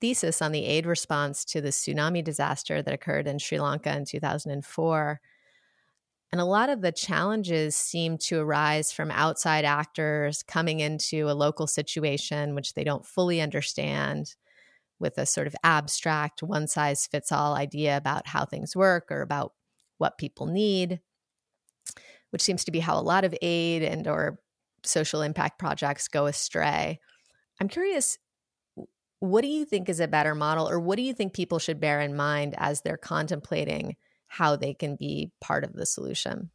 thesis on the aid response to the tsunami disaster that occurred in Sri Lanka in 2004. And a lot of the challenges seem to arise from outside actors coming into a local situation which they don't fully understand with a sort of abstract one size fits all idea about how things work or about what people need which seems to be how a lot of aid and or social impact projects go astray. I'm curious what do you think is a better model or what do you think people should bear in mind as they're contemplating how they can be part of the solution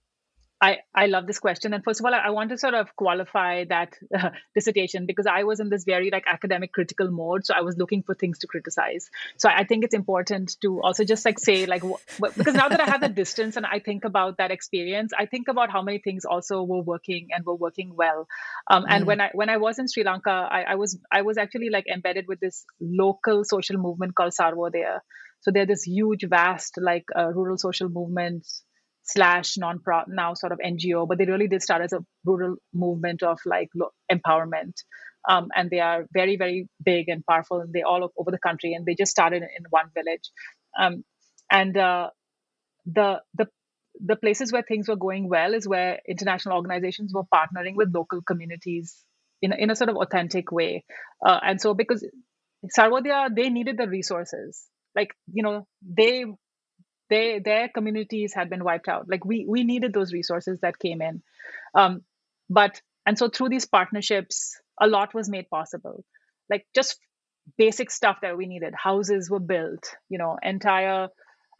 I, I love this question. And first of all, I, I want to sort of qualify that uh, <laughs> dissertation because I was in this very like academic critical mode. So I was looking for things to criticize. So I think it's important to also just like say like, because now that I have the distance and I think about that experience, I think about how many things also were working and were working well. Um, and mm. when I, when I was in Sri Lanka, I, I was, I was actually like embedded with this local social movement called Sarvodaya. So they're this huge, vast, like uh, rural social movements slash non-profit now sort of NGO, but they really did start as a rural movement of like empowerment. Um, and they are very, very big and powerful, and they all over the country. And they just started in one village. Um, and uh, the the the places where things were going well is where international organizations were partnering with local communities in a, in a sort of authentic way. Uh, and so because Sarvodaya, they needed the resources. Like, you know, they they their communities had been wiped out. Like we we needed those resources that came in. Um, but and so through these partnerships a lot was made possible. Like just basic stuff that we needed. Houses were built you know entire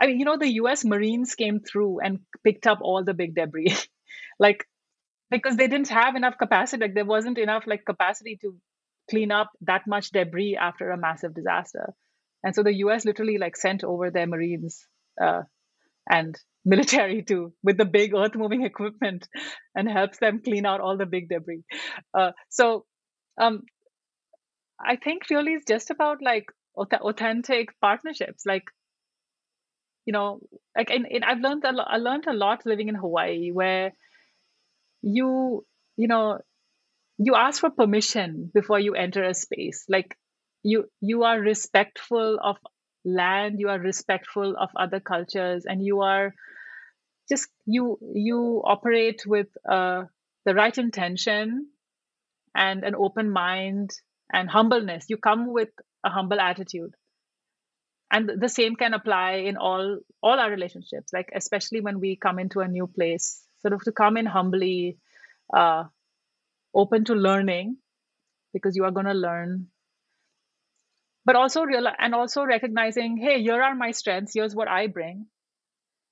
i mean you know the us marines came through and picked up all the big debris. <laughs> Like because they didn't have enough capacity. Like there wasn't enough like capacity to clean up that much debris after a massive disaster and so the us literally like sent over their marines uh, and <laughs> military too with the big earth moving <laughs> equipment and helps them clean out all the big debris. Uh, so um, i think really it's just about like authentic partnerships. Like you know like in, in i've learned a lot, i learned a lot living in hawaii where you you know you ask for permission before you enter a space. Like you you are respectful of land you are respectful of other cultures and you are just you you operate with uh, the right intention and an open mind and humbleness. You come with a humble attitude. And the same can apply in all all our relationships like especially when we come into a new place sort of to come in humbly uh, open to learning because you are going to learn but also real and also recognizing hey here are my strengths here's what i bring.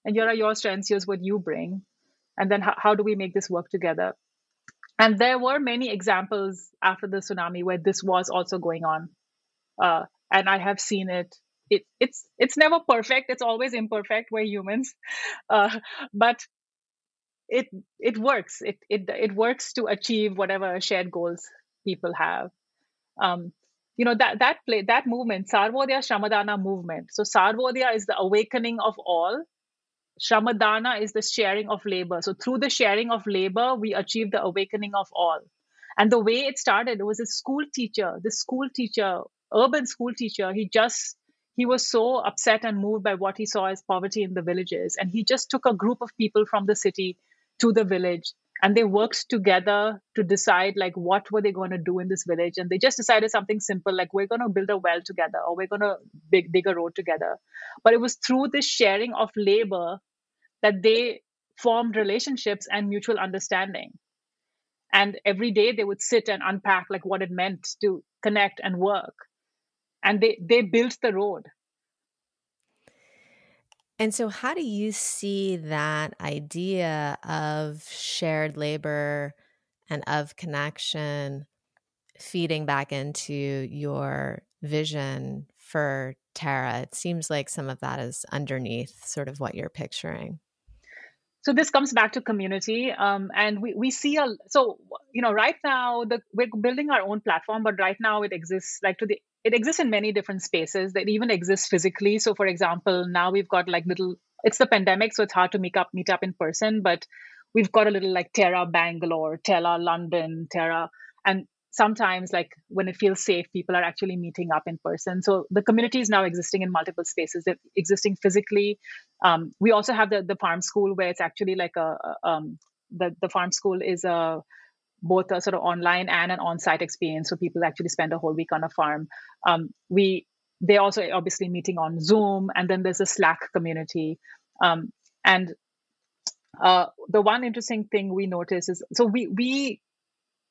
And here are your strengths here's what you bring. And then how, how do we make this work together? And there were many examples after the tsunami where this was also going on. Uh, and i have seen it. It, it's it's never perfect. It's always imperfect. We're humans. <laughs> Uh, but it it works. It, it it works to achieve whatever shared goals people have. Um, you know that that play that movement sarvodaya shramadana movement. So sarvodaya is the awakening of all. Shramadana is the sharing of labor. So through the sharing of labor we achieve the awakening of all. And the way it started it was a school teacher the school teacher urban school teacher. He just he was so upset and moved by what he saw as poverty in the villages. And he just took a group of people from the city to the village and they worked together to decide like what were they going to do in this village. And they just decided something simple like we're going to build a well together or we're going to dig, dig a road together. But it was through this sharing of labor that they formed relationships and mutual understanding. And every day they would sit and unpack like what it meant to connect and work. And they they built the road and so, how do you see that idea of shared labor and of connection feeding back into your vision for Terra? It seems like some of that is underneath sort of what you're picturing. So this comes back to community, um, and we, we see a so you know right now the we're building our own platform, but right now it exists like to the it exists in many different spaces that even exists physically. So for example now we've got like little it's the pandemic so it's hard to meet up meet up in person but we've got a little like terra bangalore terra london terra and sometimes like when it feels safe people are actually meeting up in person. So the community is now existing in multiple spaces. They're existing physically. Um, we also have the, the farm school where it's actually like a, um, the, the farm school is a both a sort of online and an on-site experience so people actually spend a whole week on a farm um, we they're also obviously meeting on Zoom, and then there's a Slack community. Um, and uh, the one interesting thing we notice is so we we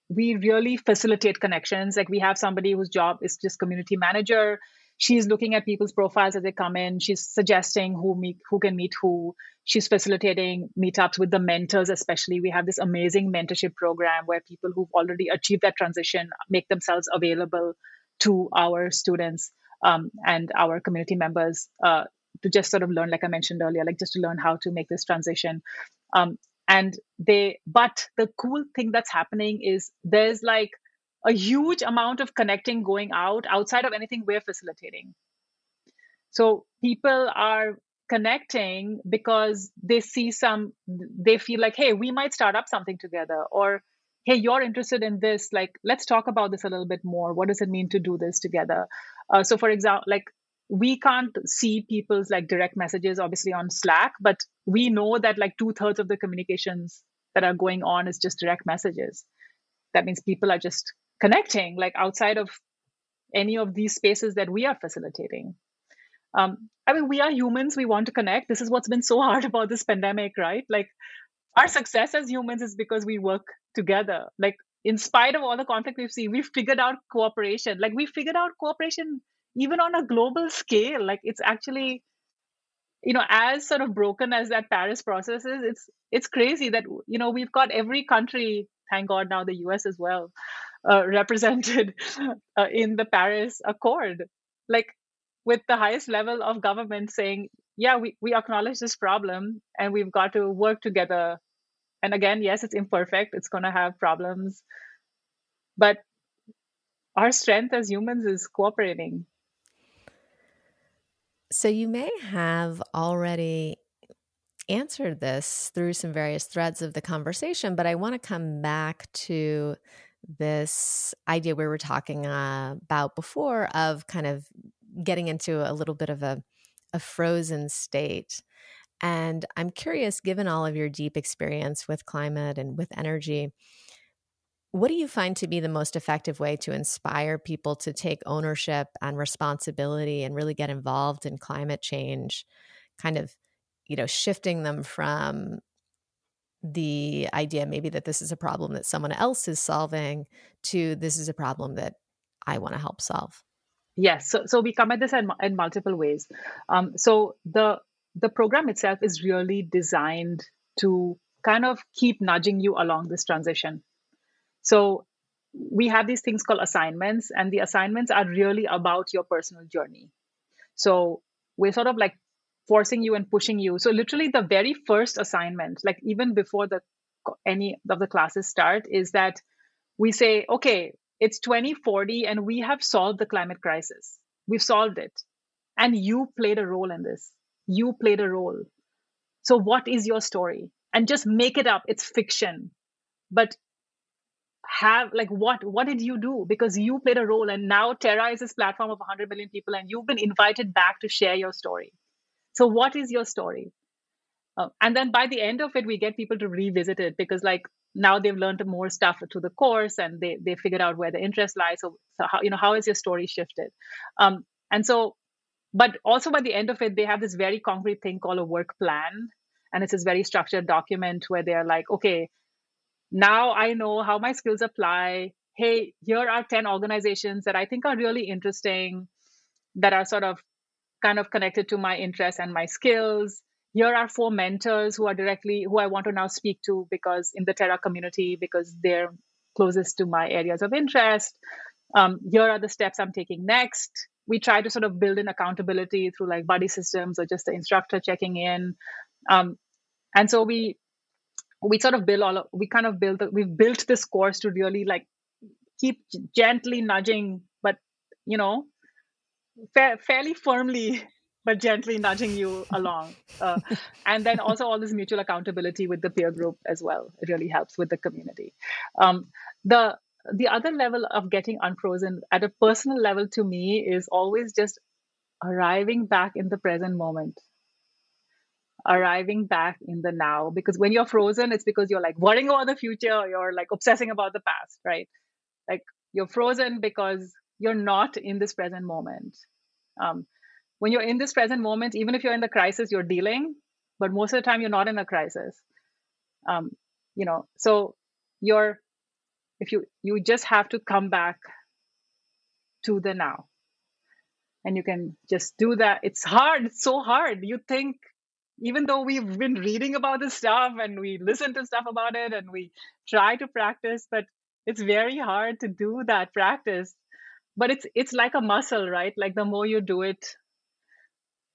we really facilitate connections. Like we have somebody whose job is just community manager. She's looking at people's profiles as they come in. She's suggesting who meet who can meet who. She's facilitating meetups with the mentors, especially. We have this amazing mentorship program where people who've already achieved that transition make themselves available to our students um, and our community members uh, to just sort of learn, like I mentioned earlier, like just to learn how to make this transition. Um, and they, but the cool thing that's happening is there's like a huge amount of connecting going out outside of anything we're facilitating. So people are connecting because they see some, they feel like, hey, we might start up something together, or hey, you're interested in this. Like, let's talk about this a little bit more. What does it mean to do this together? Uh, so, for example, like we can't see people's like direct messages obviously on slack but we know that like two-thirds of the communications that are going on is just direct messages that means people are just connecting like outside of any of these spaces that we are facilitating. Um, i mean we are humans we want to connect. This is what's been so hard <laughs> about this pandemic right? Like our success as humans is because we work together. Like in spite of all the conflict we've seen we've figured out cooperation. Like we figured out cooperation even on a global scale. Like it's actually you know as sort of broken as that paris process is it's it's crazy that you know we've got every country thank god now the us as well uh, represented uh, in the paris accord. Like with the highest level of government saying yeah we, we acknowledge this problem and we've got to work together. And again yes it's imperfect it's going to have problems but our strength as humans is cooperating. So you may have already answered this through some various threads of the conversation, but I want to come back to this idea we were talking uh, about before of kind of getting into a little bit of a, a frozen state. And I'm curious, given all of your deep experience with climate and with energy, what do you find to be the most effective way to inspire people to take ownership and responsibility and really get involved in climate change? Kind of, you know, shifting them from the idea maybe that this is a problem that someone else is solving to this is a problem that I want to help solve. Yes, so so we come at this in, in multiple ways. Um, so the the program itself is really designed to kind of keep nudging you along this transition so we have these things called assignments, and the assignments are really about your personal journey. So we're sort of like forcing you and pushing you. So literally the very first assignment, like even before the any of the classes start, is that we say, okay, it's 2040 and we have solved the climate crisis. We've solved it. And you played a role in this. You played a role. So what is your story? And just make it up. It's fiction. But have like what what did you do because you played a role and now terra is this platform of 100 million people and you've been invited back to share your story so what is your story? Uh, and then by the end of it we get people to revisit it because like now they've learned more stuff through the course and they they figured out where the interest lies so, so how you know how is your story shifted? Um, and so but also by the end of it they have this very concrete thing called a work plan. And it's this very structured document where they're like okay now I know how my skills apply. Hey, here are 10 organizations that I think are really interesting, that are sort of kind of connected to my interests and my skills. Here are four mentors who are directly, who I want to now speak to because in the Terra community, because they're closest to my areas of interest. Um, here are the steps I'm taking next. We try to sort of build in accountability through like buddy systems or just the instructor checking in. Um, and so we we sort of build all of, we kind of built we've built this course to really like keep gently nudging but you know fa- fairly firmly <laughs> but gently nudging you along. Uh, and then also all this mutual accountability with the peer group as well. It really helps with the community. Um, the the other level of getting unfrozen at a personal level to me is always just arriving back in the present moment. Arriving back in the now. Because when you're frozen it's because you're like worrying about the future you're like obsessing about the past right? Like you're frozen because you're not in this present moment Um, when you're in this present moment, even if you're in the crisis, you're dealing, but most of the time you're not in a crisis. Um, you know, so you're if you you just have to come back to the now. And you can just do that. It's hard. It's so hard. You think even though we've been reading about this stuff and we listen to stuff about it and we try to practice but it's very hard to do that practice but it's it's like a muscle right? Like the more you do it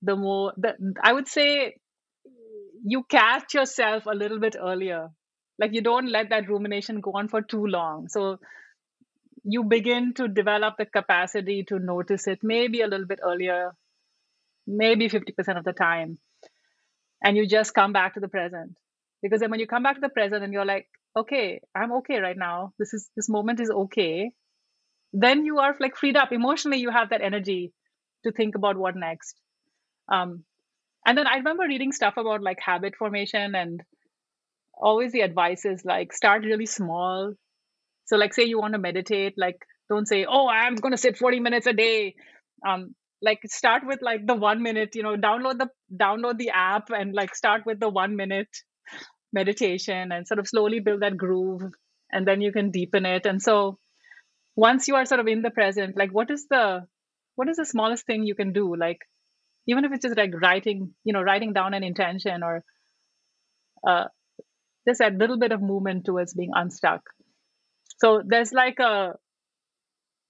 the more the, i would say you catch yourself a little bit earlier. Like you don't let that rumination go on for too long. So you begin to develop the capacity to notice it maybe a little bit earlier maybe 50% of the time and you just come back to the present. Because then when you come back to the present and you're like okay i'm okay right now. This is this moment is okay then you are like freed up. Emotionally you have that energy to think about what next. Um, and then i remember reading stuff about like habit formation and always the advice is like start really small. So like say you want to meditate like don't say oh i'm going to sit 40 minutes a day. Um like start with like the 1 minute you know download the download the app and like start with the 1 minute meditation and sort of slowly build that groove and then you can deepen it. And so once you are sort of in the present like what is the what is the smallest thing you can do? Like even if it's just like writing you know writing down an intention or uh, just a little bit of movement towards being unstuck. So there's like a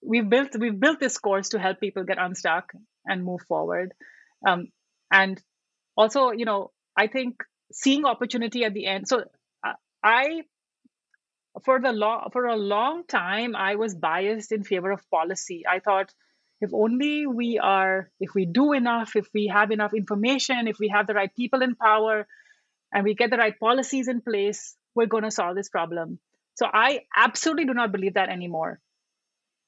we've built we've built this course to help people get unstuck and move forward. Um, and also you know i think seeing opportunity at the end so uh, i for the long for a long time i was biased in favor of policy i thought if only we are if we do enough if we have enough information if we have the right people in power and we get the right policies in place, we're going to solve this problem. So I absolutely do not believe that anymore.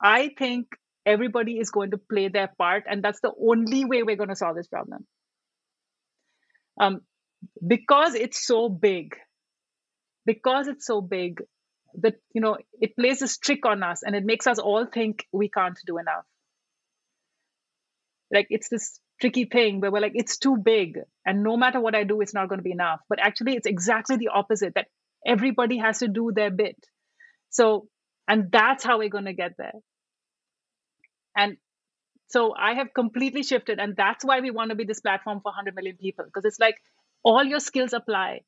I think everybody is going to play their part, and that's the only way we're going to solve this problem. Um, because it's so big, because it's so big, that you know it plays this trick on us, and it makes us all think we can't do enough. Like it's this tricky thing where we're like, it's too big. And no matter what I do, it's not going to be enough. But actually, it's exactly the opposite that everybody has to do their bit. So, and that's how we're going to get there. And so I have completely shifted. And that's why we want to be this platform for 100 million people because it's like all your skills apply,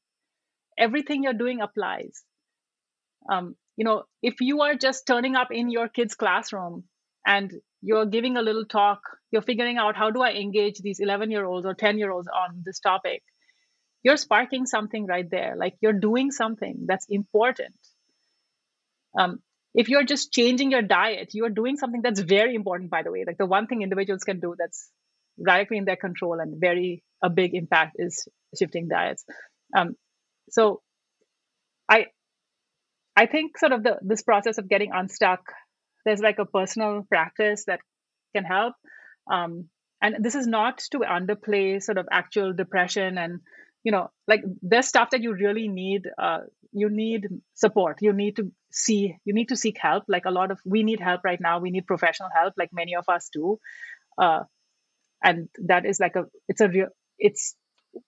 everything you're doing applies. Um, you know, if you are just turning up in your kid's classroom and you're giving a little talk you're figuring out how do i engage these 11 year olds or 10 year olds on this topic you're sparking something right there. Like you're doing something that's important. Um, if you're just changing your diet you're doing something that's very important by the way. Like the one thing individuals can do that's directly in their control and very a big impact is shifting diets. Um, so i i think sort of the this process of getting unstuck there's like a personal practice that can help. Um, and this is not to underplay sort of actual depression and you know like there's stuff that you really need uh, you need support. You need to see you need to seek help. Like a lot of we need help right now. We need professional help like many of us do. Uh, and that is like a it's a real it's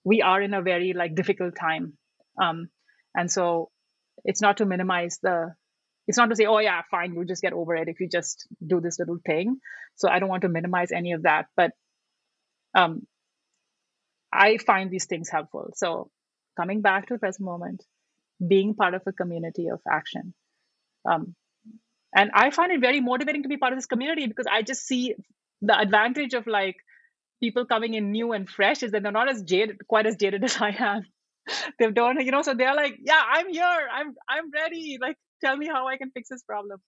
we are in a very like difficult time. Um, and so it's not to minimize the it's not to say, oh yeah, fine, you'll just get over it if you just do this little thing. So I don't want to minimize any of that, but um, I find these things helpful. So coming back to the present moment, being part of a community of action. Um, and I find it very motivating to be part of this community because I just see the advantage of like people coming in new and fresh is that they're not as jaded, quite as jaded <laughs> as I am. <laughs> They've done, you know, so they're like, yeah, I'm here, I'm I'm ready. Like tell me how I can fix this problem.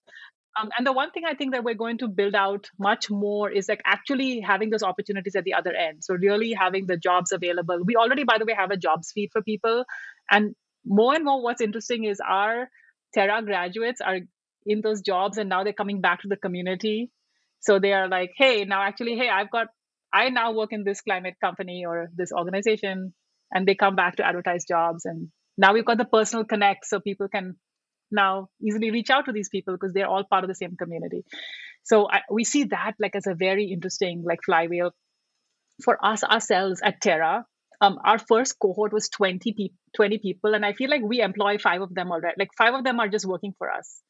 Um, and the one thing I think that we're going to build out much more is like actually having those opportunities at the other end. So really having the jobs available. We already, by the way, have a jobs feed for people, and more and more, what's interesting is our Terra graduates are in those jobs, and now they're coming back to the community. So they are like, hey, now actually, hey, I've got, I now work in this climate company or this organization, and they come back to advertise jobs, and now we've got the personal connect, so people can now easily reach out to these people because they're all part of the same community. So I, we see that like as a very interesting like flywheel for us ourselves at Terra. Um, our first cohort was 20, pe- 20 people, and I feel like we employ five of them already. Like five of them are just working for us.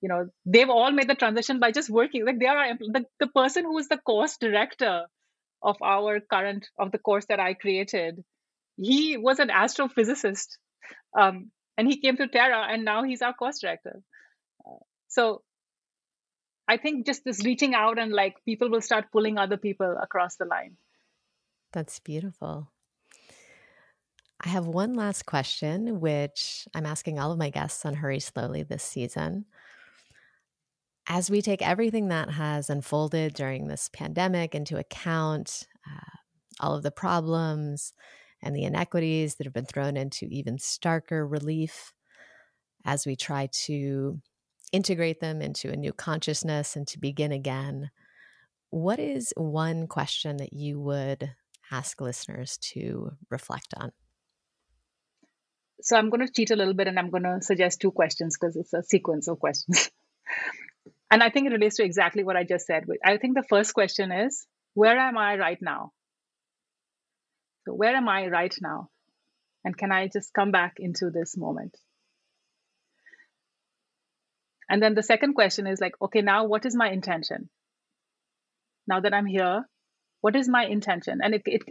You know, they've all made the transition by just working. Like they are the, the person who is the course director of our current of the course that I created. He was an astrophysicist, um, and he came to Terra, and now he's our course director. Uh, so I think just this reaching out and like people will start pulling other people across the line. That's beautiful. I have one last question, which I'm asking all of my guests on Hurry Slowly this season. As we take everything that has unfolded during this pandemic into account, uh, all of the problems and the inequities that have been thrown into even starker relief as we try to integrate them into a new consciousness and to begin again, what is one question that you would ask listeners to reflect on? So I'm going to cheat a little bit and I'm going to suggest two questions because it's a sequence of questions. <laughs> and I think it relates to exactly what I just said. I think the first question is where am I right now? So, where am I right now? And can I just come back into this moment? And then the second question is like, okay, now what is my intention? Now that I'm here, what is my intention? And it, it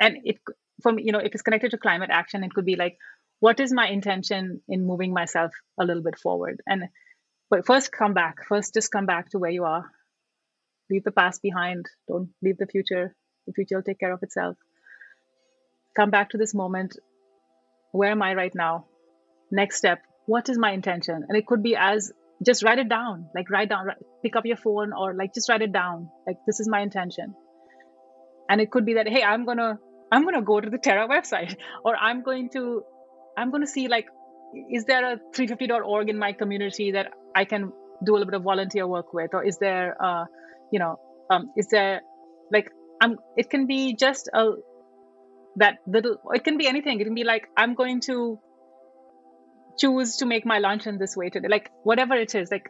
and it from you know, if it's connected to climate action, it could be like, what is my intention in moving myself a little bit forward? And but first come back. First just come back to where you are. Leave the past behind. Don't leave the future. The future will take care of itself. Come back to this moment. Where am I right now? Next step. What is my intention? And it could be as just write it down like write down pick up your phone or like just write it down like this is my intention and it could be that hey i'm gonna i'm gonna go to the terra website <laughs> or i'm going to i'm gonna see like is there a 350.org in my community that i can do a little bit of volunteer work with or is there uh you know um is there like i'm it can be just a that little it can be anything. It can be like i'm going to choose to make my lunch in this way today. Like whatever it is like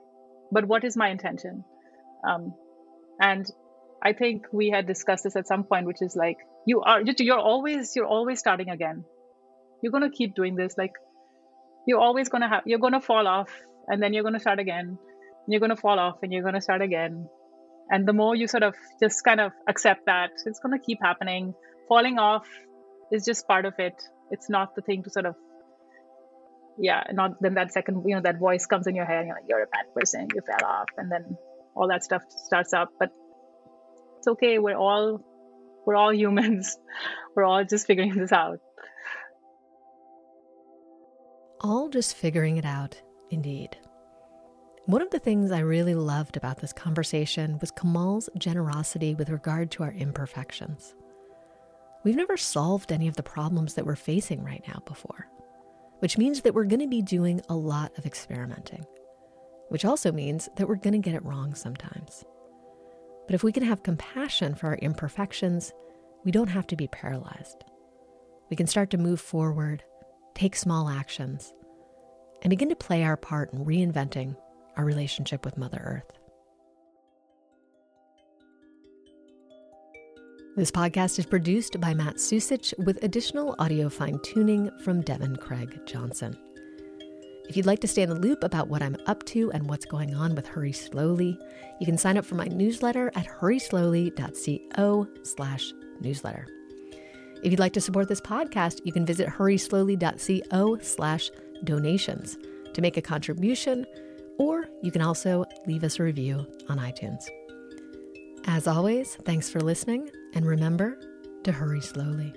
but what is my intention? Um, and i think we had discussed this at some point which is like you are you're always you're always starting again. You're going to keep doing this. Like you're always going to have you're going to fall off and then you're going to start again. You're going to fall off and you're going to start again. And the more you sort of just kind of accept that it's going to keep happening. Falling off is just part of it it's not the thing to sort of yeah, not then that second, you know, that voice comes in your head, you're like, you're a bad person, you fell off, and then all that stuff starts up. But it's okay. We're all we're all humans. <laughs> We're all just figuring this out. All just figuring it out, indeed. One of the things I really loved about this conversation was Kamal's generosity with regard to our imperfections. We've never solved any of the problems that we're facing right now before which means that we're going to be doing a lot of experimenting, which also means that we're going to get it wrong sometimes. But if we can have compassion for our imperfections, we don't have to be paralyzed. We can start to move forward, take small actions, and begin to play our part in reinventing our relationship with Mother Earth. This podcast is produced by Matt Susich with additional audio fine tuning from Devin Craig Johnson. If you'd like to stay in the loop about what I'm up to and what's going on with Hurry Slowly, you can sign up for my newsletter at hurryslowly.co slash newsletter. If you'd like to support this podcast, you can visit hurryslowly.co slash donations to make a contribution, or you can also leave us a review on iTunes. As always, thanks for listening, and remember to hurry slowly.